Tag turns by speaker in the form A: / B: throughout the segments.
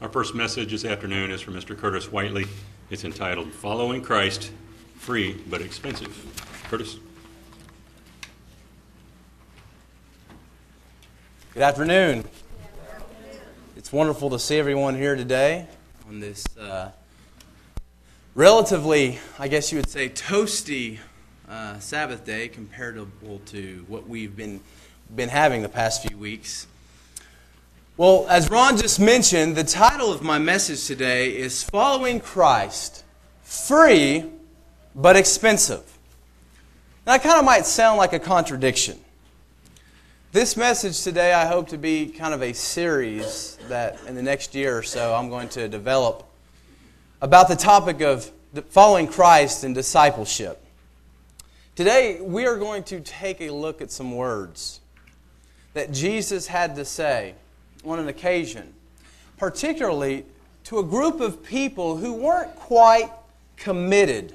A: Our first message this afternoon is from Mr. Curtis Whiteley. It's entitled Following Christ, Free but Expensive. Curtis?
B: Good afternoon. It's wonderful to see everyone here today on this uh, relatively, I guess you would say, toasty uh, Sabbath day comparable to what we've been, been having the past few weeks. Well, as Ron just mentioned, the title of my message today is Following Christ Free but Expensive. Now, that kind of might sound like a contradiction. This message today, I hope to be kind of a series that in the next year or so I'm going to develop about the topic of following Christ and discipleship. Today, we are going to take a look at some words that Jesus had to say on an occasion, particularly to a group of people who weren't quite committed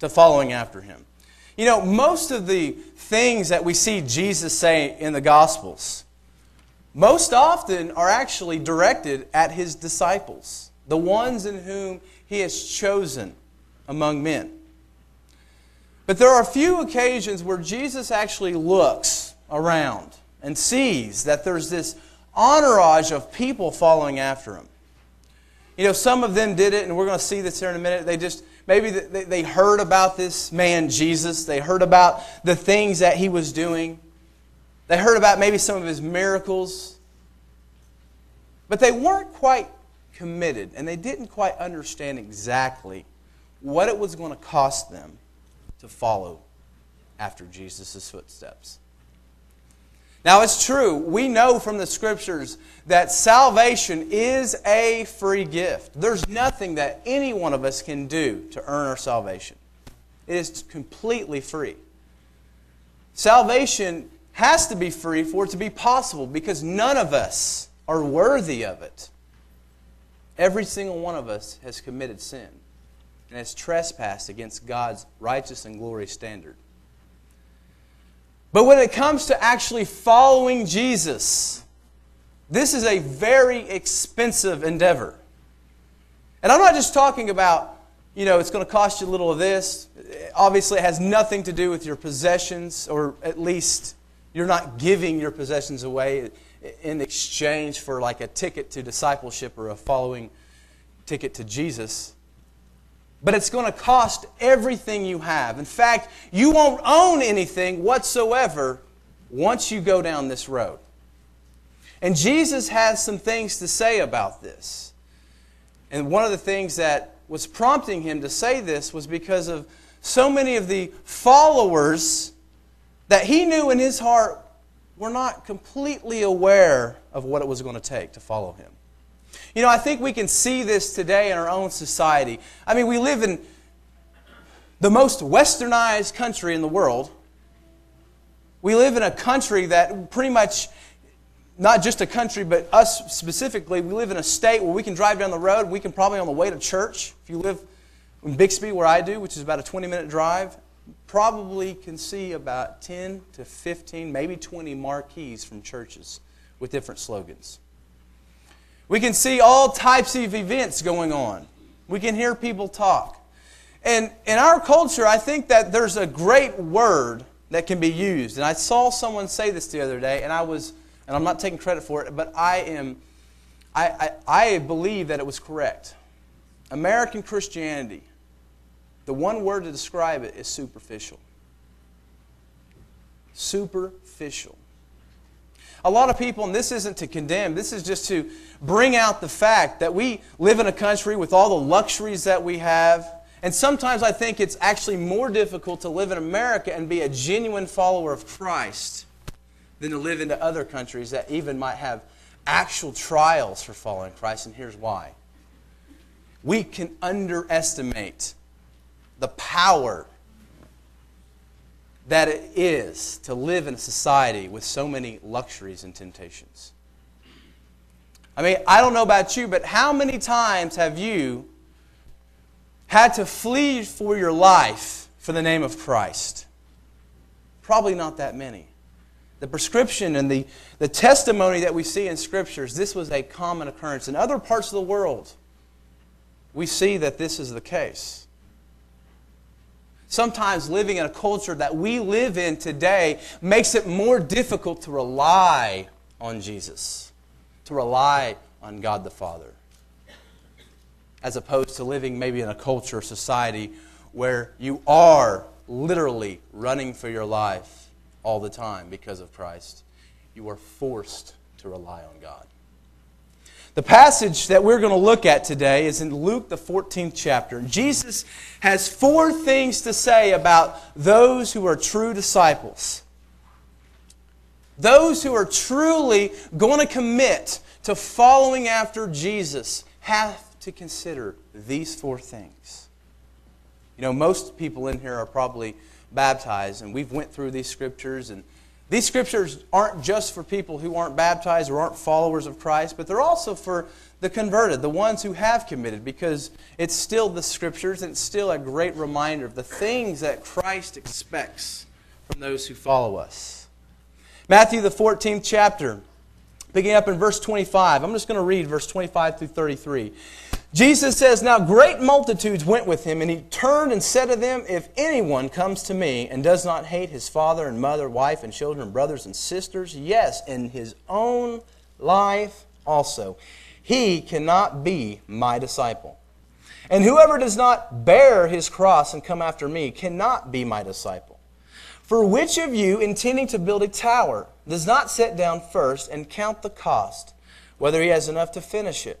B: to following after him. You know, most of the things that we see Jesus say in the Gospels, most often are actually directed at his disciples, the ones in whom he has chosen among men. But there are a few occasions where Jesus actually looks around and sees that there's this entourage of people following after him. You know, some of them did it, and we're going to see this here in a minute. They just, maybe they heard about this man, Jesus. They heard about the things that he was doing. They heard about maybe some of his miracles. But they weren't quite committed, and they didn't quite understand exactly what it was going to cost them to follow after Jesus' footsteps. Now, it's true. We know from the scriptures that salvation is a free gift. There's nothing that any one of us can do to earn our salvation, it is completely free. Salvation has to be free for it to be possible because none of us are worthy of it. Every single one of us has committed sin and has trespassed against God's righteous and glorious standard. But when it comes to actually following Jesus, this is a very expensive endeavor. And I'm not just talking about, you know, it's going to cost you a little of this. Obviously, it has nothing to do with your possessions, or at least you're not giving your possessions away in exchange for like a ticket to discipleship or a following ticket to Jesus but it's going to cost everything you have. In fact, you won't own anything whatsoever once you go down this road. And Jesus has some things to say about this. And one of the things that was prompting him to say this was because of so many of the followers that he knew in his heart were not completely aware of what it was going to take to follow him. You know, I think we can see this today in our own society. I mean, we live in the most westernized country in the world. We live in a country that pretty much, not just a country, but us specifically, we live in a state where we can drive down the road. We can probably on the way to church. If you live in Bixby, where I do, which is about a 20 minute drive, probably can see about 10 to 15, maybe 20 marquees from churches with different slogans. We can see all types of events going on. We can hear people talk. And in our culture, I think that there's a great word that can be used. And I saw someone say this the other day, and I was, and I'm not taking credit for it, but I am, I, I, I believe that it was correct. American Christianity, the one word to describe it is superficial. Superficial. A lot of people, and this isn't to condemn, this is just to bring out the fact that we live in a country with all the luxuries that we have. And sometimes I think it's actually more difficult to live in America and be a genuine follower of Christ than to live into other countries that even might have actual trials for following Christ. And here's why we can underestimate the power that it is to live in a society with so many luxuries and temptations. I mean, I don't know about you, but how many times have you had to flee for your life for the name of Christ? Probably not that many. the prescription and the, the testimony that we see in scriptures, this was a common occurrence. In other parts of the world, we see that this is the case. Sometimes living in a culture that we live in today makes it more difficult to rely on Jesus, to rely on God the Father, as opposed to living maybe in a culture or society where you are literally running for your life all the time because of Christ. You are forced to rely on God. The passage that we're going to look at today is in Luke, the 14th chapter. Jesus has four things to say about those who are true disciples. Those who are truly going to commit to following after Jesus have to consider these four things. You know, most people in here are probably baptized, and we've went through these scriptures and these scriptures aren't just for people who aren't baptized or aren't followers of Christ, but they're also for the converted, the ones who have committed, because it's still the scriptures and it's still a great reminder of the things that Christ expects from those who follow us. Matthew, the 14th chapter, picking up in verse 25. I'm just going to read verse 25 through 33. Jesus says, Now great multitudes went with him, and he turned and said to them, If anyone comes to me and does not hate his father and mother, wife and children, brothers and sisters, yes, and his own life also, he cannot be my disciple. And whoever does not bear his cross and come after me cannot be my disciple. For which of you, intending to build a tower, does not sit down first and count the cost, whether he has enough to finish it?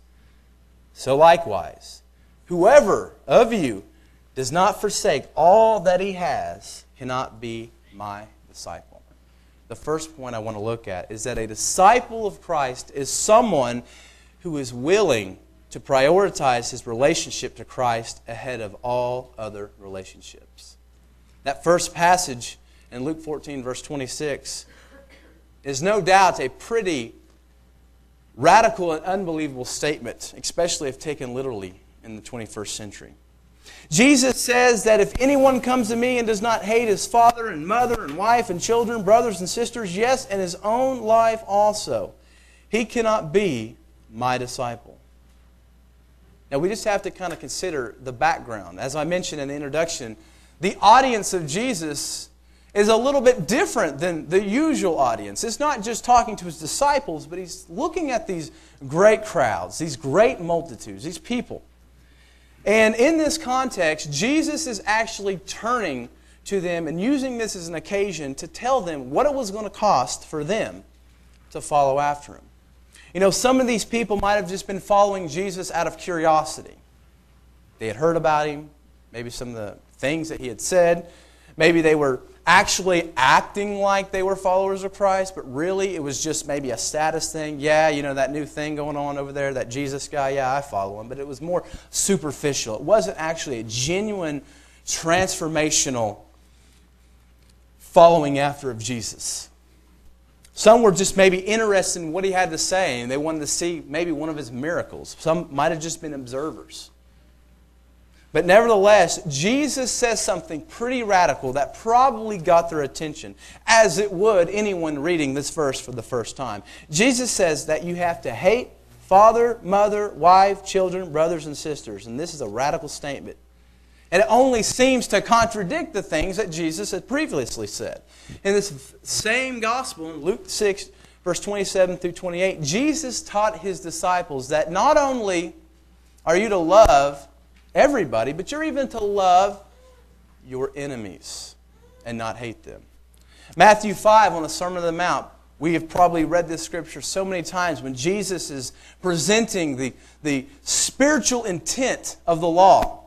B: So likewise, whoever of you does not forsake all that he has cannot be my disciple. The first point I want to look at is that a disciple of Christ is someone who is willing to prioritize his relationship to Christ ahead of all other relationships. That first passage in Luke 14, verse 26, is no doubt a pretty radical and unbelievable statement, especially if taken literally in the 21st century. Jesus says that if anyone comes to me and does not hate his father and mother and wife and children, brothers and sisters, yes, and his own life also, he cannot be my disciple. Now, we just have to kind of consider the background. As I mentioned in the introduction, the audience of Jesus is a little bit different than the usual audience. It's not just talking to his disciples, but he's looking at these great crowds, these great multitudes, these people. And in this context, Jesus is actually turning to them and using this as an occasion to tell them what it was going to cost for them to follow after him. You know, some of these people might have just been following Jesus out of curiosity. They had heard about him, maybe some of the things that he had said. Maybe they were actually acting like they were followers of Christ, but really it was just maybe a status thing. Yeah, you know, that new thing going on over there, that Jesus guy, yeah, I follow him. But it was more superficial. It wasn't actually a genuine, transformational following after of Jesus. Some were just maybe interested in what he had to say, and they wanted to see maybe one of his miracles. Some might have just been observers. But nevertheless, Jesus says something pretty radical that probably got their attention, as it would anyone reading this verse for the first time. Jesus says that you have to hate father, mother, wife, children, brothers, and sisters. And this is a radical statement. And it only seems to contradict the things that Jesus had previously said. In this same gospel, in Luke 6, verse 27 through 28, Jesus taught his disciples that not only are you to love everybody, but you're even to love your enemies and not hate them. Matthew 5 on the Sermon on the Mount, we have probably read this scripture so many times when Jesus is presenting the, the spiritual intent of the law.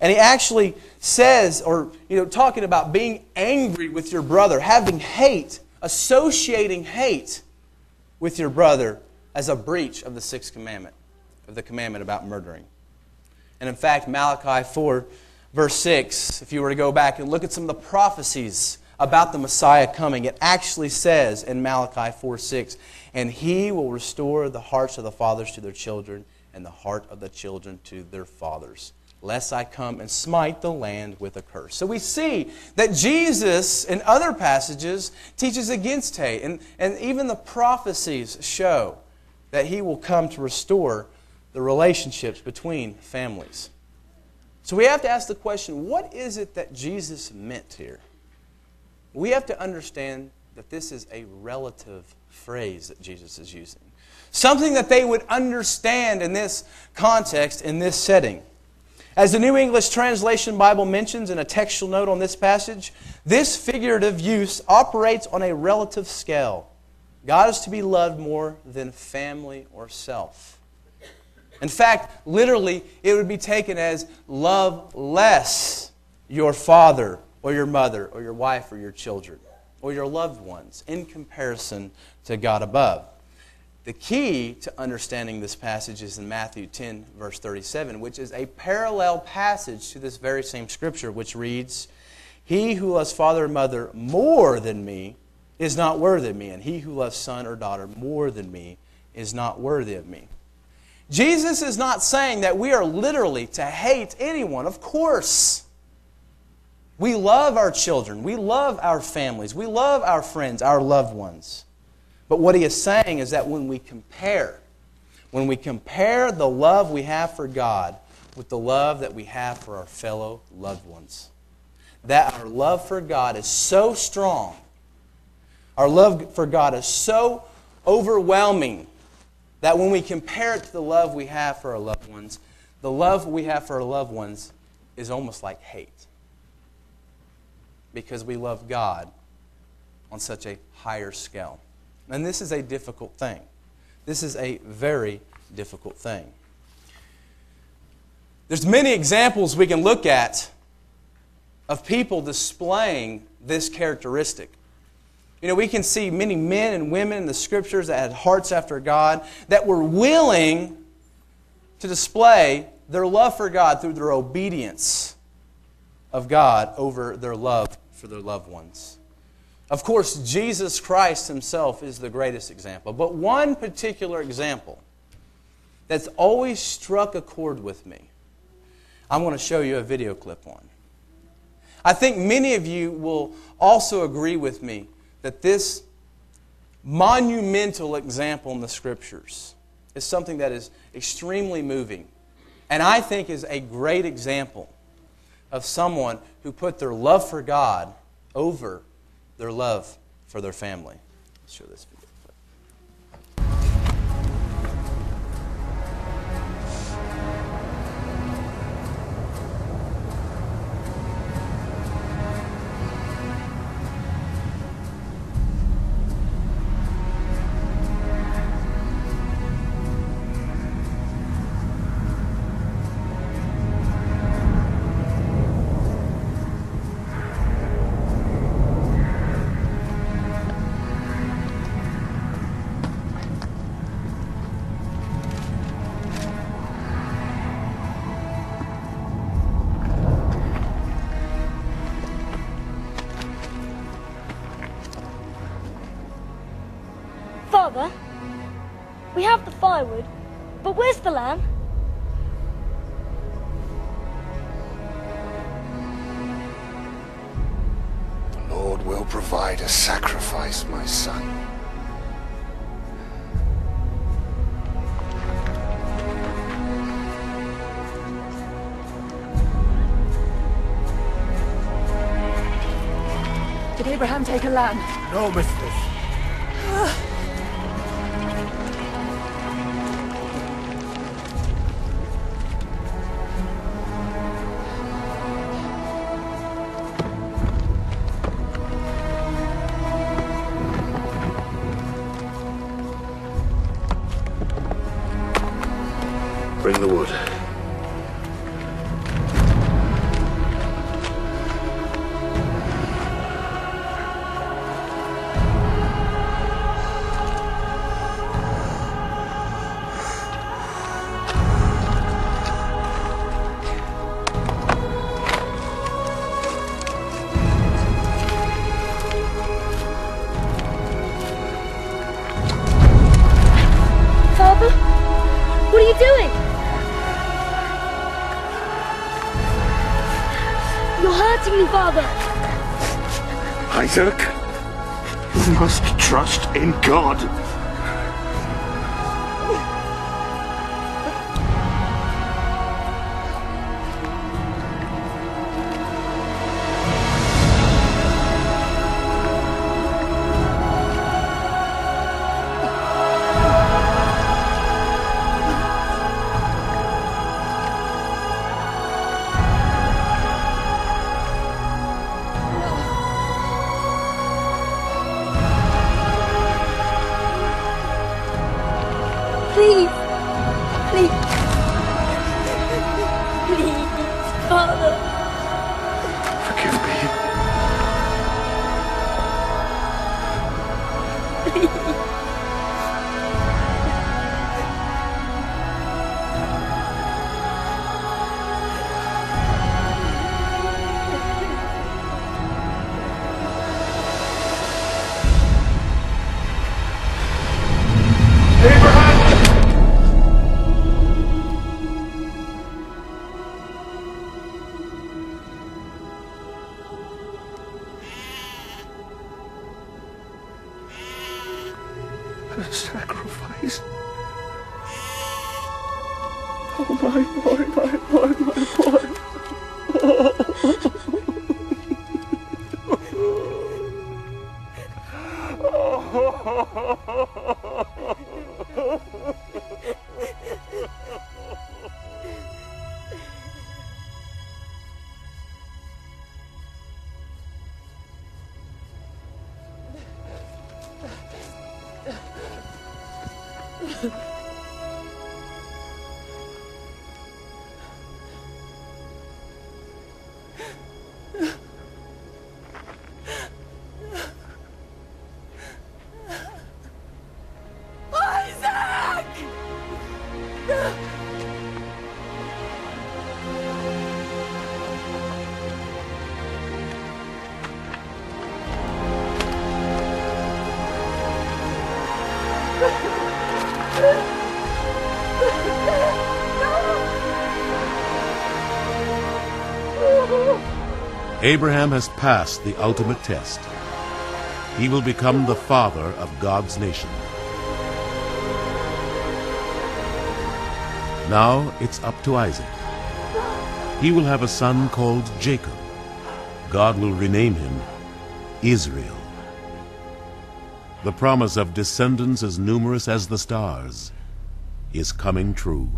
B: And he actually says, or you know, talking about being angry with your brother, having hate associating hate with your brother as a breach of the sixth commandment, of the commandment about murdering. And in fact, Malachi 4, verse 6, if you were to go back and look at some of the prophecies about the Messiah coming, it actually says in Malachi 4 6, and he will restore the hearts of the fathers to their children, and the heart of the children to their fathers, lest I come and smite the land with a curse. So we see that Jesus, in other passages, teaches against hate, and, and even the prophecies show that he will come to restore the relationships between families. So we have to ask the question what is it that Jesus meant here? We have to understand that this is a relative phrase that Jesus is using. Something that they would understand in this context, in this setting. As the New English Translation Bible mentions in a textual note on this passage, this figurative use operates on a relative scale. God is to be loved more than family or self. In fact, literally, it would be taken as love less your father or your mother or your wife or your children or your loved ones in comparison to God above. The key to understanding this passage is in Matthew 10, verse 37, which is a parallel passage to this very same scripture, which reads, He who loves father or mother more than me is not worthy of me, and he who loves son or daughter more than me is not worthy of me. Jesus is not saying that we are literally to hate anyone. Of course. We love our children. We love our families. We love our friends, our loved ones. But what he is saying is that when we compare, when we compare the love we have for God with the love that we have for our fellow loved ones, that our love for God is so strong, our love for God is so overwhelming that when we compare it to the love we have for our loved ones, the love we have for our loved ones is almost like hate. Because we love God on such a higher scale. And this is a difficult thing. This is a very difficult thing. There's many examples we can look at of people displaying this characteristic. You know, we can see many men and women in the scriptures that had hearts after God that were willing to display their love for God through their obedience of God over their love for their loved ones. Of course, Jesus Christ himself is the greatest example. But one particular example that's always struck a chord with me, I'm going to show you a video clip on. I think many of you will also agree with me that this monumental example in the scriptures is something that is extremely moving. And I think is a great example of someone who put their love for God over their love for their family. Let's show this video
C: Abraham take a lamb?
D: No, mistress.
E: Must trust in God. Sacrifice. Oh, my boy, my boy, my boy.
D: Abraham has passed the ultimate test. He will become the father of God's nation. Now it's up to Isaac. He will have a son called Jacob. God will rename him Israel. The promise of descendants as numerous as the stars is coming true.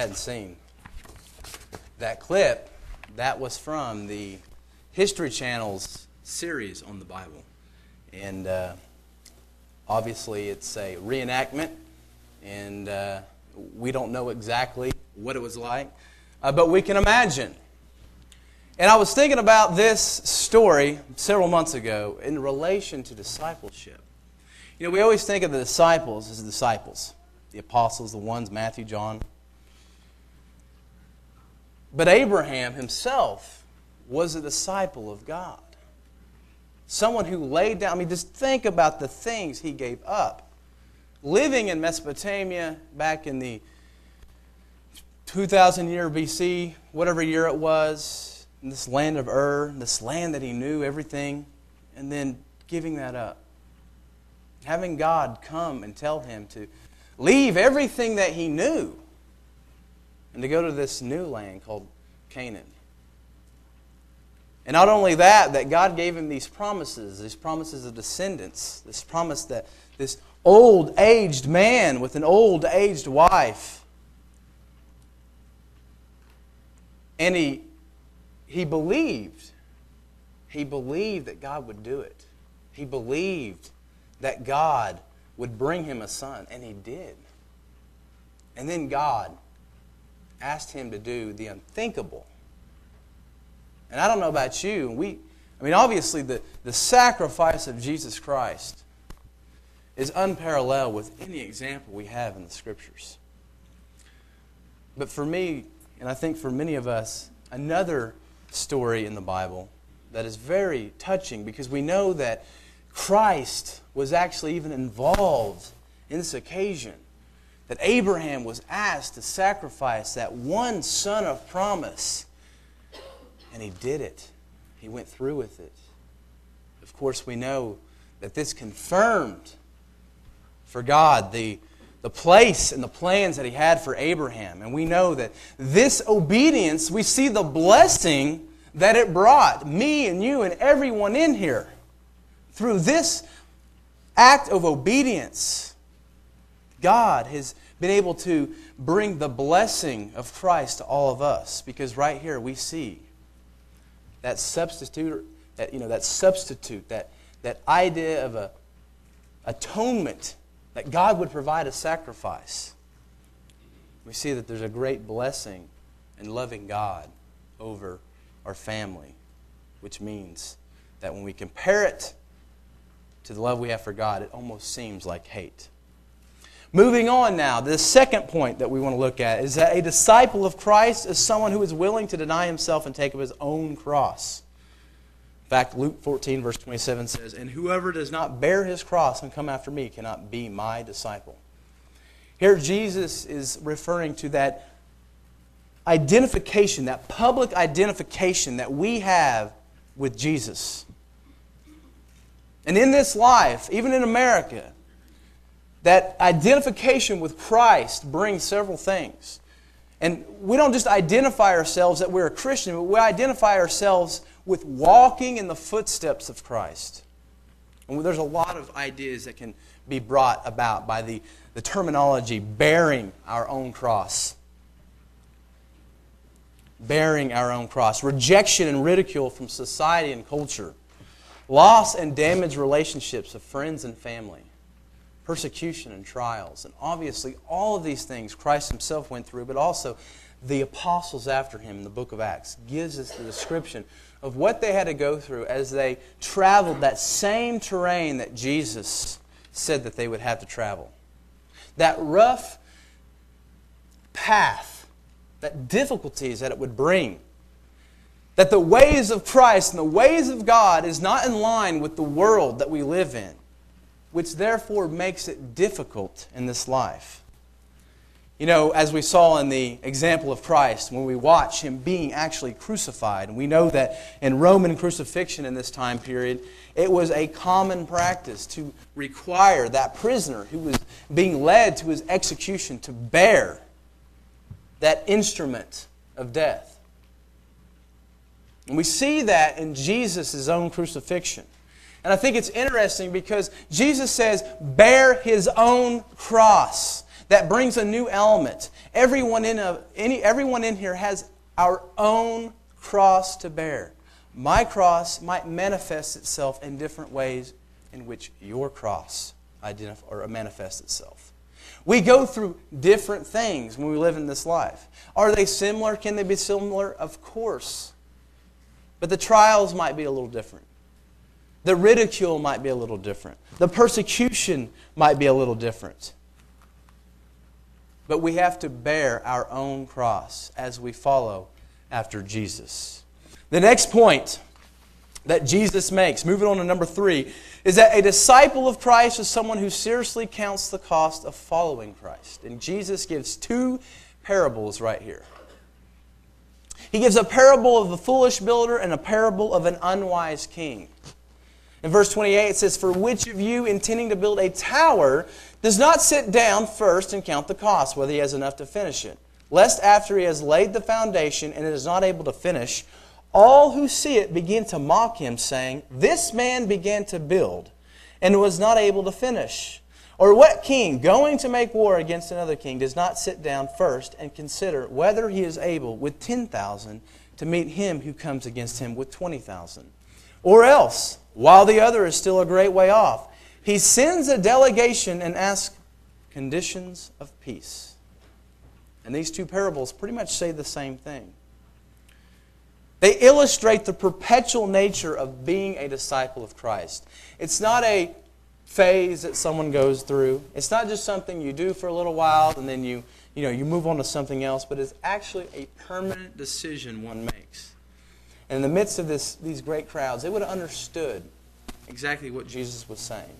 B: Hadn't seen that clip, that was from the History Channel's series on the Bible. And uh, obviously, it's a reenactment, and uh, we don't know exactly what it was like, uh, but we can imagine. And I was thinking about this story several months ago in relation to discipleship. You know, we always think of the disciples as the disciples, the apostles, the ones, Matthew, John. But Abraham himself was a disciple of God. Someone who laid down, I mean, just think about the things he gave up. Living in Mesopotamia back in the 2000 year BC, whatever year it was, in this land of Ur, this land that he knew everything, and then giving that up. Having God come and tell him to leave everything that he knew and to go to this new land called Canaan. And not only that, that God gave him these promises, these promises of descendants, this promise that this old aged man with an old aged wife. And he, he believed. He believed that God would do it. He believed that God would bring him a son, and he did. And then God asked him to do the unthinkable. And I don't know about you, we I mean obviously the, the sacrifice of Jesus Christ is unparalleled with any example we have in the scriptures. But for me, and I think for many of us, another story in the Bible that is very touching because we know that Christ was actually even involved in this occasion. That Abraham was asked to sacrifice that one son of promise. And he did it. He went through with it. Of course, we know that this confirmed for God the, the place and the plans that He had for Abraham. And we know that this obedience, we see the blessing that it brought me and you and everyone in here. Through this act of obedience, God has been able to bring the blessing of Christ to all of us. Because right here we see that substitute, that, you know, that substitute, that, that idea of a atonement, that God would provide a sacrifice. We see that there's a great blessing in loving God over our family, which means that when we compare it to the love we have for God, it almost seems like hate. Moving on now, the second point that we want to look at is that a disciple of Christ is someone who is willing to deny himself and take up his own cross. In fact, Luke 14, verse 27 says, And whoever does not bear his cross and come after me cannot be my disciple. Here, Jesus is referring to that identification, that public identification that we have with Jesus. And in this life, even in America, that identification with Christ brings several things. And we don't just identify ourselves that we're a Christian, but we identify ourselves with walking in the footsteps of Christ. And there's a lot of ideas that can be brought about by the, the terminology bearing our own cross. Bearing our own cross. Rejection and ridicule from society and culture. Loss and damaged relationships of friends and family persecution and trials. And obviously, all of these things Christ himself went through, but also the apostles after him in the book of Acts gives us the description of what they had to go through as they traveled that same terrain that Jesus said that they would have to travel. That rough path, that difficulties that it would bring. That the ways of Christ and the ways of God is not in line with the world that we live in which therefore makes it difficult in this life. You know, as we saw in the example of Christ, when we watch him being actually crucified, and we know that in Roman crucifixion in this time period, it was a common practice to require that prisoner who was being led to his execution to bear that instrument of death. And we see that in Jesus' own crucifixion. And I think it's interesting because Jesus says, bear his own cross. That brings a new element. Everyone in, a, any, everyone in here has our own cross to bear. My cross might manifest itself in different ways in which your cross identif- or manifests itself. We go through different things when we live in this life. Are they similar? Can they be similar? Of course. But the trials might be a little different. The ridicule might be a little different. The persecution might be a little different. But we have to bear our own cross as we follow after Jesus. The next point that Jesus makes, moving on to number three, is that a disciple of Christ is someone who seriously counts the cost of following Christ. And Jesus gives two parables right here. He gives a parable of the foolish builder and a parable of an unwise king. In verse 28, it says, For which of you, intending to build a tower, does not sit down first and count the cost, whether he has enough to finish it? Lest after he has laid the foundation and is not able to finish, all who see it begin to mock him, saying, This man began to build and was not able to finish. Or what king, going to make war against another king, does not sit down first and consider whether he is able with 10,000 to meet him who comes against him with 20,000? Or else, while the other is still a great way off. He sends a delegation and asks conditions of peace. And these two parables pretty much say the same thing. They illustrate the perpetual nature of being a disciple of Christ. It's not a phase that someone goes through. It's not just something you do for a little while and then you, you know, you move on to something else, but it's actually a permanent decision one makes. And in the midst of this, these great crowds, they would have understood exactly what Jesus was saying.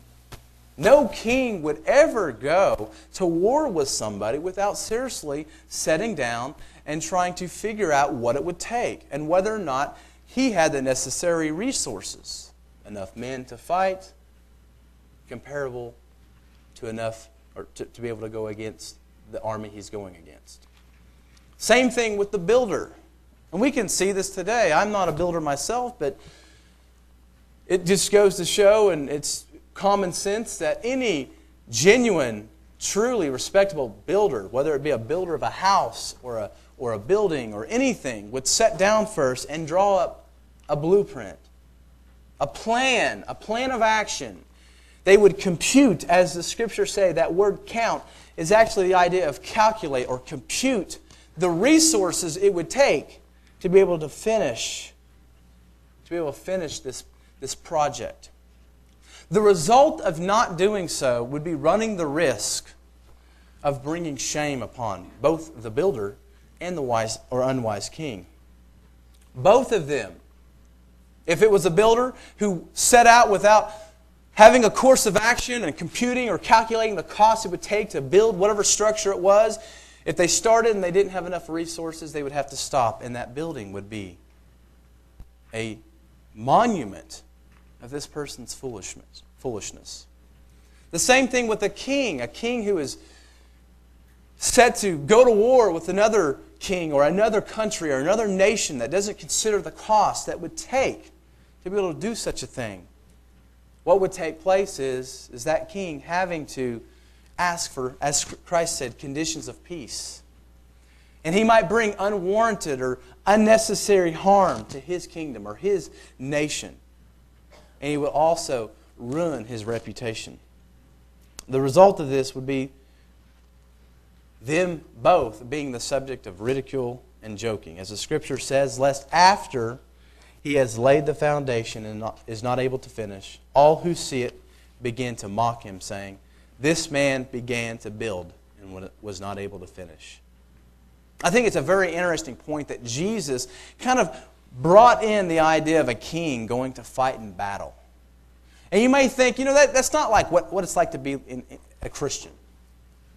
B: No king would ever go to war with somebody without seriously setting down and trying to figure out what it would take and whether or not he had the necessary resources enough men to fight, comparable to enough or to, to be able to go against the army he's going against. Same thing with the builder. And we can see this today. I'm not a builder myself, but it just goes to show, and it's common sense, that any genuine, truly respectable builder, whether it be a builder of a house or a, or a building or anything, would set down first and draw up a blueprint, a plan, a plan of action. They would compute, as the scriptures say, that word count is actually the idea of calculate or compute the resources it would take to be able to finish, to be able to finish this, this project. The result of not doing so would be running the risk of bringing shame upon both the builder and the wise or unwise king. Both of them. If it was a builder who set out without having a course of action and computing or calculating the cost it would take to build whatever structure it was, if they started and they didn't have enough resources, they would have to stop, and that building would be a monument of this person's foolishness. The same thing with a king, a king who is set to go to war with another king or another country or another nation that doesn't consider the cost that would take to be able to do such a thing. What would take place is, is that king having to ask for, as Christ said, conditions of peace. And he might bring unwarranted or unnecessary harm to his kingdom or his nation. And he would also ruin his reputation. The result of this would be them both being the subject of ridicule and joking. As the scripture says, lest after he has laid the foundation and not, is not able to finish, all who see it begin to mock him, saying, This man began to build and was not able to finish. I think it's a very interesting point that Jesus kind of brought in the idea of a king going to fight in battle. And you may think, you know, that, that's not like what, what it's like to be in, in, a Christian.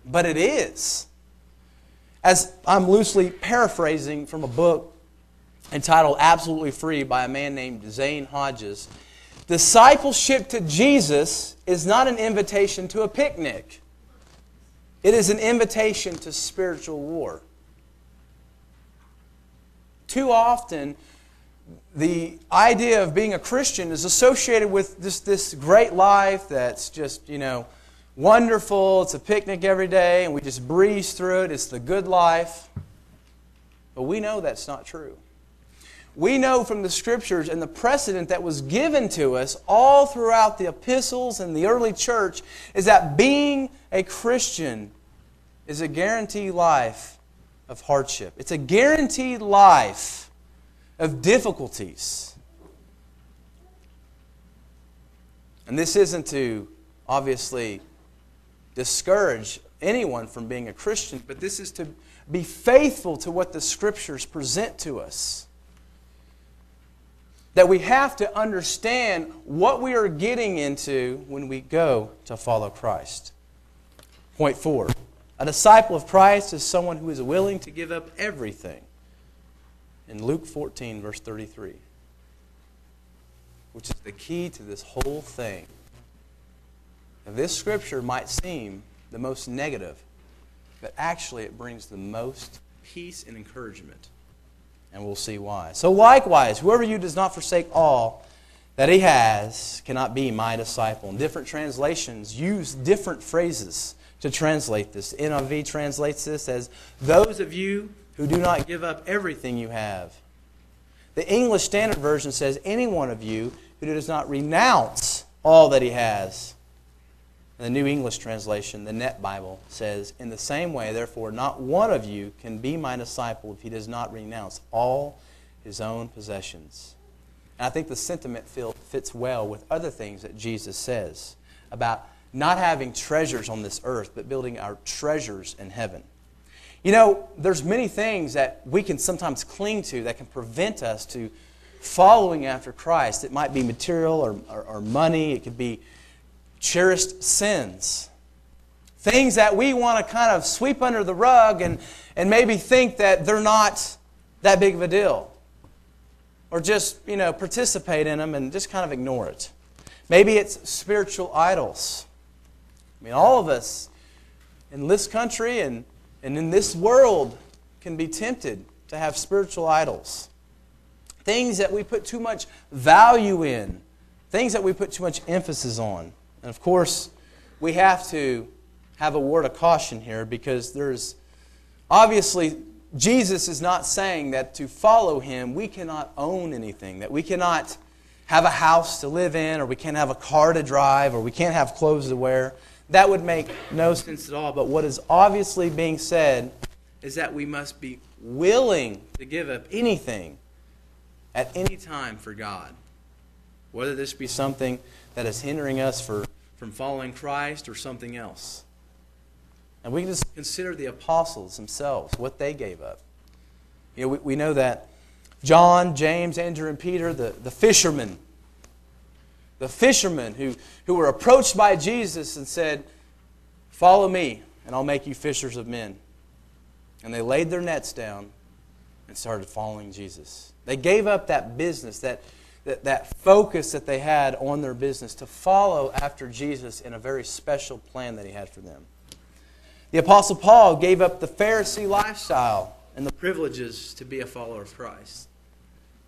B: But it is. As I'm loosely paraphrasing from a book entitled Absolutely Free by a man named Zane Hodges, discipleship to Jesus is not an invitation to a picnic, it is an invitation to spiritual war. Too often, the idea of being a Christian is associated with this, this great life that's just, you know, wonderful. It's a picnic every day, and we just breeze through it. It's the good life. But we know that's not true. We know from the scriptures and the precedent that was given to us all throughout the epistles and the early church is that being a Christian is a guaranteed life of hardship. It's a guaranteed life of difficulties. And this isn't to obviously discourage anyone from being a Christian, but this is to be faithful to what the Scriptures present to us. That we have to understand what we are getting into when we go to follow Christ. Point four a disciple of Christ is someone who is willing to give up everything. In Luke 14, verse 33, which is the key to this whole thing. Now, this scripture might seem the most negative, but actually it brings the most peace and encouragement. And we'll see why. So, likewise, whoever you does not forsake all that he has cannot be my disciple. And different translations use different phrases to translate this. NIV translates this as those of you who do not give up everything you have. The English Standard Version says any one of you who does not renounce all that he has. The New English Translation, the Net Bible, says, In the same way, therefore, not one of you can be my disciple if he does not renounce all his own possessions. And I think the sentiment fits well with other things that Jesus says about not having treasures on this earth, but building our treasures in heaven. You know, there's many things that we can sometimes cling to that can prevent us to following after Christ. It might be material or, or, or money, it could be cherished sins. Things that we want to kind of sweep under the rug and, and maybe think that they're not that big of a deal. Or just, you know, participate in them and just kind of ignore it. Maybe it's spiritual idols. I mean, all of us in this country and, and in this world can be tempted to have spiritual idols. Things that we put too much value in, things that we put too much emphasis on. And of course, we have to have a word of caution here because there's obviously Jesus is not saying that to follow him we cannot own anything, that we cannot have a house to live in, or we can't have a car to drive, or we can't have clothes to wear. That would make no sense at all. But what is obviously being said is that we must be willing to give up anything at any time for God. Whether this be something that is hindering us for, from following Christ or something else. And we can just consider the apostles themselves, what they gave up. You know, we, we know that John, James, Andrew, and Peter, the, the fishermen, the fishermen who, who were approached by Jesus and said, Follow me, and I'll make you fishers of men. And they laid their nets down and started following Jesus. They gave up that business, that, that, that focus that they had on their business to follow after Jesus in a very special plan that he had for them. The Apostle Paul gave up the Pharisee lifestyle and the privileges to be a follower of Christ.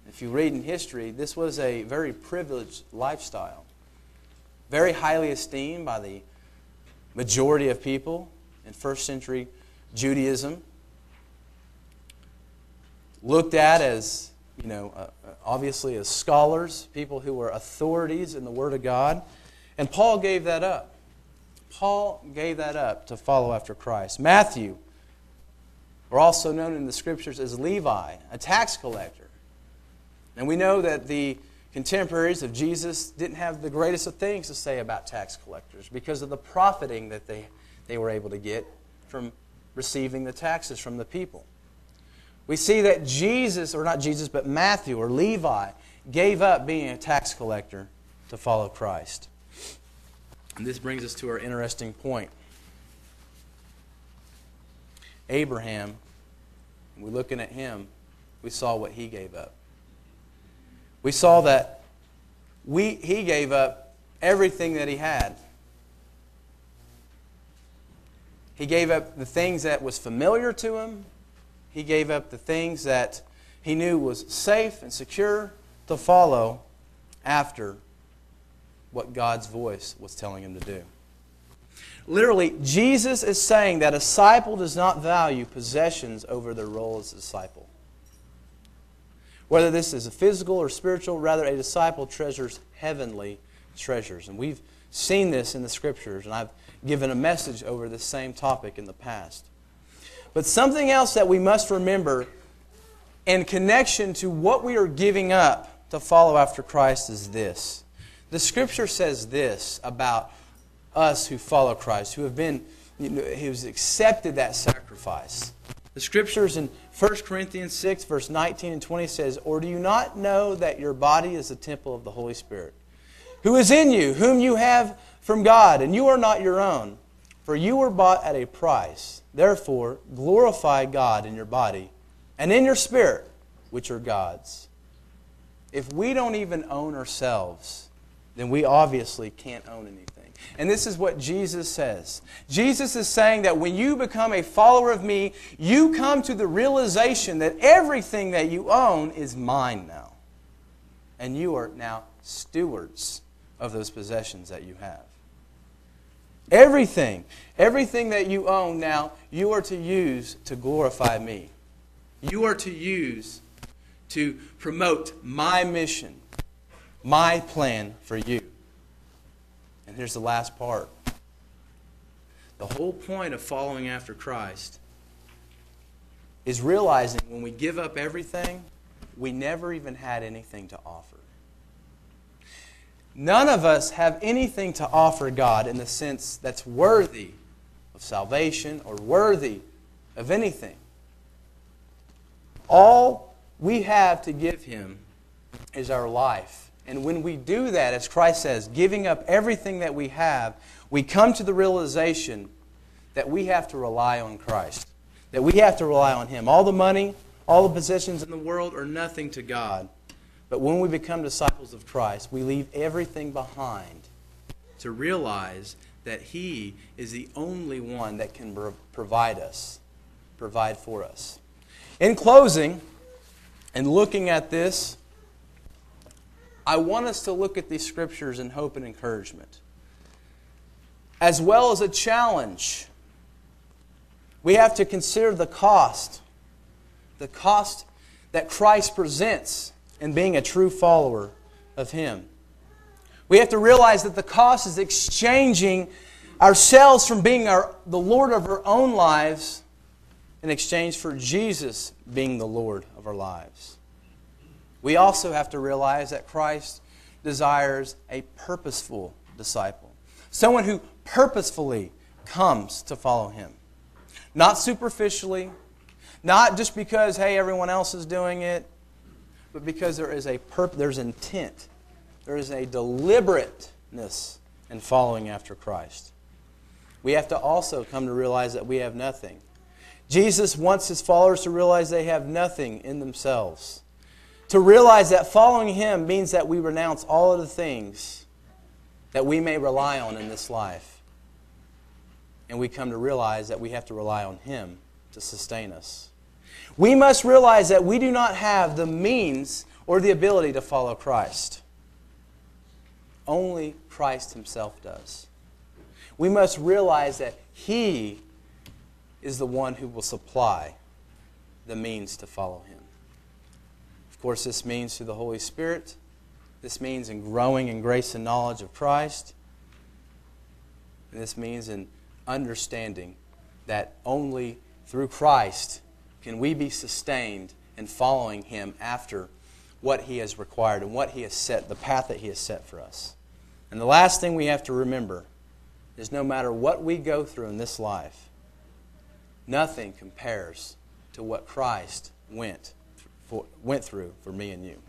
B: If you read in history, this was a very privileged lifestyle, very highly esteemed by the majority of people in first century Judaism. Looked at as, you know, uh, obviously as scholars, people who were authorities in the Word of God. And Paul gave that up. Paul gave that up to follow after Christ. Matthew, or also known in the scriptures as Levi, a tax collector. And we know that the contemporaries of Jesus didn't have the greatest of things to say about tax collectors because of the profiting that they, they were able to get from receiving the taxes from the people. We see that Jesus, or not Jesus, but Matthew or Levi, gave up being a tax collector to follow Christ. And this brings us to our interesting point. Abraham, we're looking at him, we saw what he gave up. We saw that we, he gave up everything that he had. He gave up the things that was familiar to him. He gave up the things that he knew was safe and secure to follow after what God's voice was telling him to do. Literally, Jesus is saying that a disciple does not value possessions over their role as a disciple. Whether this is a physical or spiritual, rather, a disciple treasures heavenly treasures. And we've seen this in the scriptures, and I've given a message over this same topic in the past. But something else that we must remember in connection to what we are giving up to follow after Christ is this. The scripture says this about us who follow Christ, who have been, you know, who's accepted that sacrifice. The scriptures in 1 Corinthians 6, verse 19 and 20 says, Or do you not know that your body is the temple of the Holy Spirit, who is in you, whom you have from God, and you are not your own? For you were bought at a price. Therefore, glorify God in your body and in your spirit, which are God's. If we don't even own ourselves, then we obviously can't own anything. And this is what Jesus says. Jesus is saying that when you become a follower of me, you come to the realization that everything that you own is mine now. And you are now stewards of those possessions that you have. Everything, everything that you own now, you are to use to glorify me. You are to use to promote my mission, my plan for you. And here's the last part. The whole point of following after Christ is realizing when we give up everything, we never even had anything to offer. None of us have anything to offer God in the sense that's worthy of salvation or worthy of anything. All we have to give Him is our life. And when we do that, as Christ says, giving up everything that we have, we come to the realization that we have to rely on Christ, that we have to rely on Him. All the money, all the positions in the world are nothing to God. But when we become disciples of Christ, we leave everything behind to realize that He is the only one that can provide us, provide for us. In closing, and looking at this, I want us to look at these scriptures in hope and encouragement, as well as a challenge. We have to consider the cost, the cost that Christ presents in being a true follower of Him. We have to realize that the cost is exchanging ourselves from being our, the Lord of our own lives in exchange for Jesus being the Lord of our lives. We also have to realize that Christ desires a purposeful disciple, someone who purposefully comes to follow Him. Not superficially, not just because, hey, everyone else is doing it, but because there is a purp- there's intent, there is a deliberateness in following after Christ. We have to also come to realize that we have nothing. Jesus wants his followers to realize they have nothing in themselves. To realize that following him means that we renounce all of the things that we may rely on in this life. And we come to realize that we have to rely on him to sustain us. We must realize that we do not have the means or the ability to follow Christ. Only Christ himself does. We must realize that he is the one who will supply the means to follow him. Of course, this means through the Holy Spirit. This means in growing in grace and knowledge of Christ. And this means in understanding that only through Christ can we be sustained in following him after what he has required and what he has set, the path that he has set for us. And the last thing we have to remember is no matter what we go through in this life, nothing compares to what Christ went, for, went through for me and you.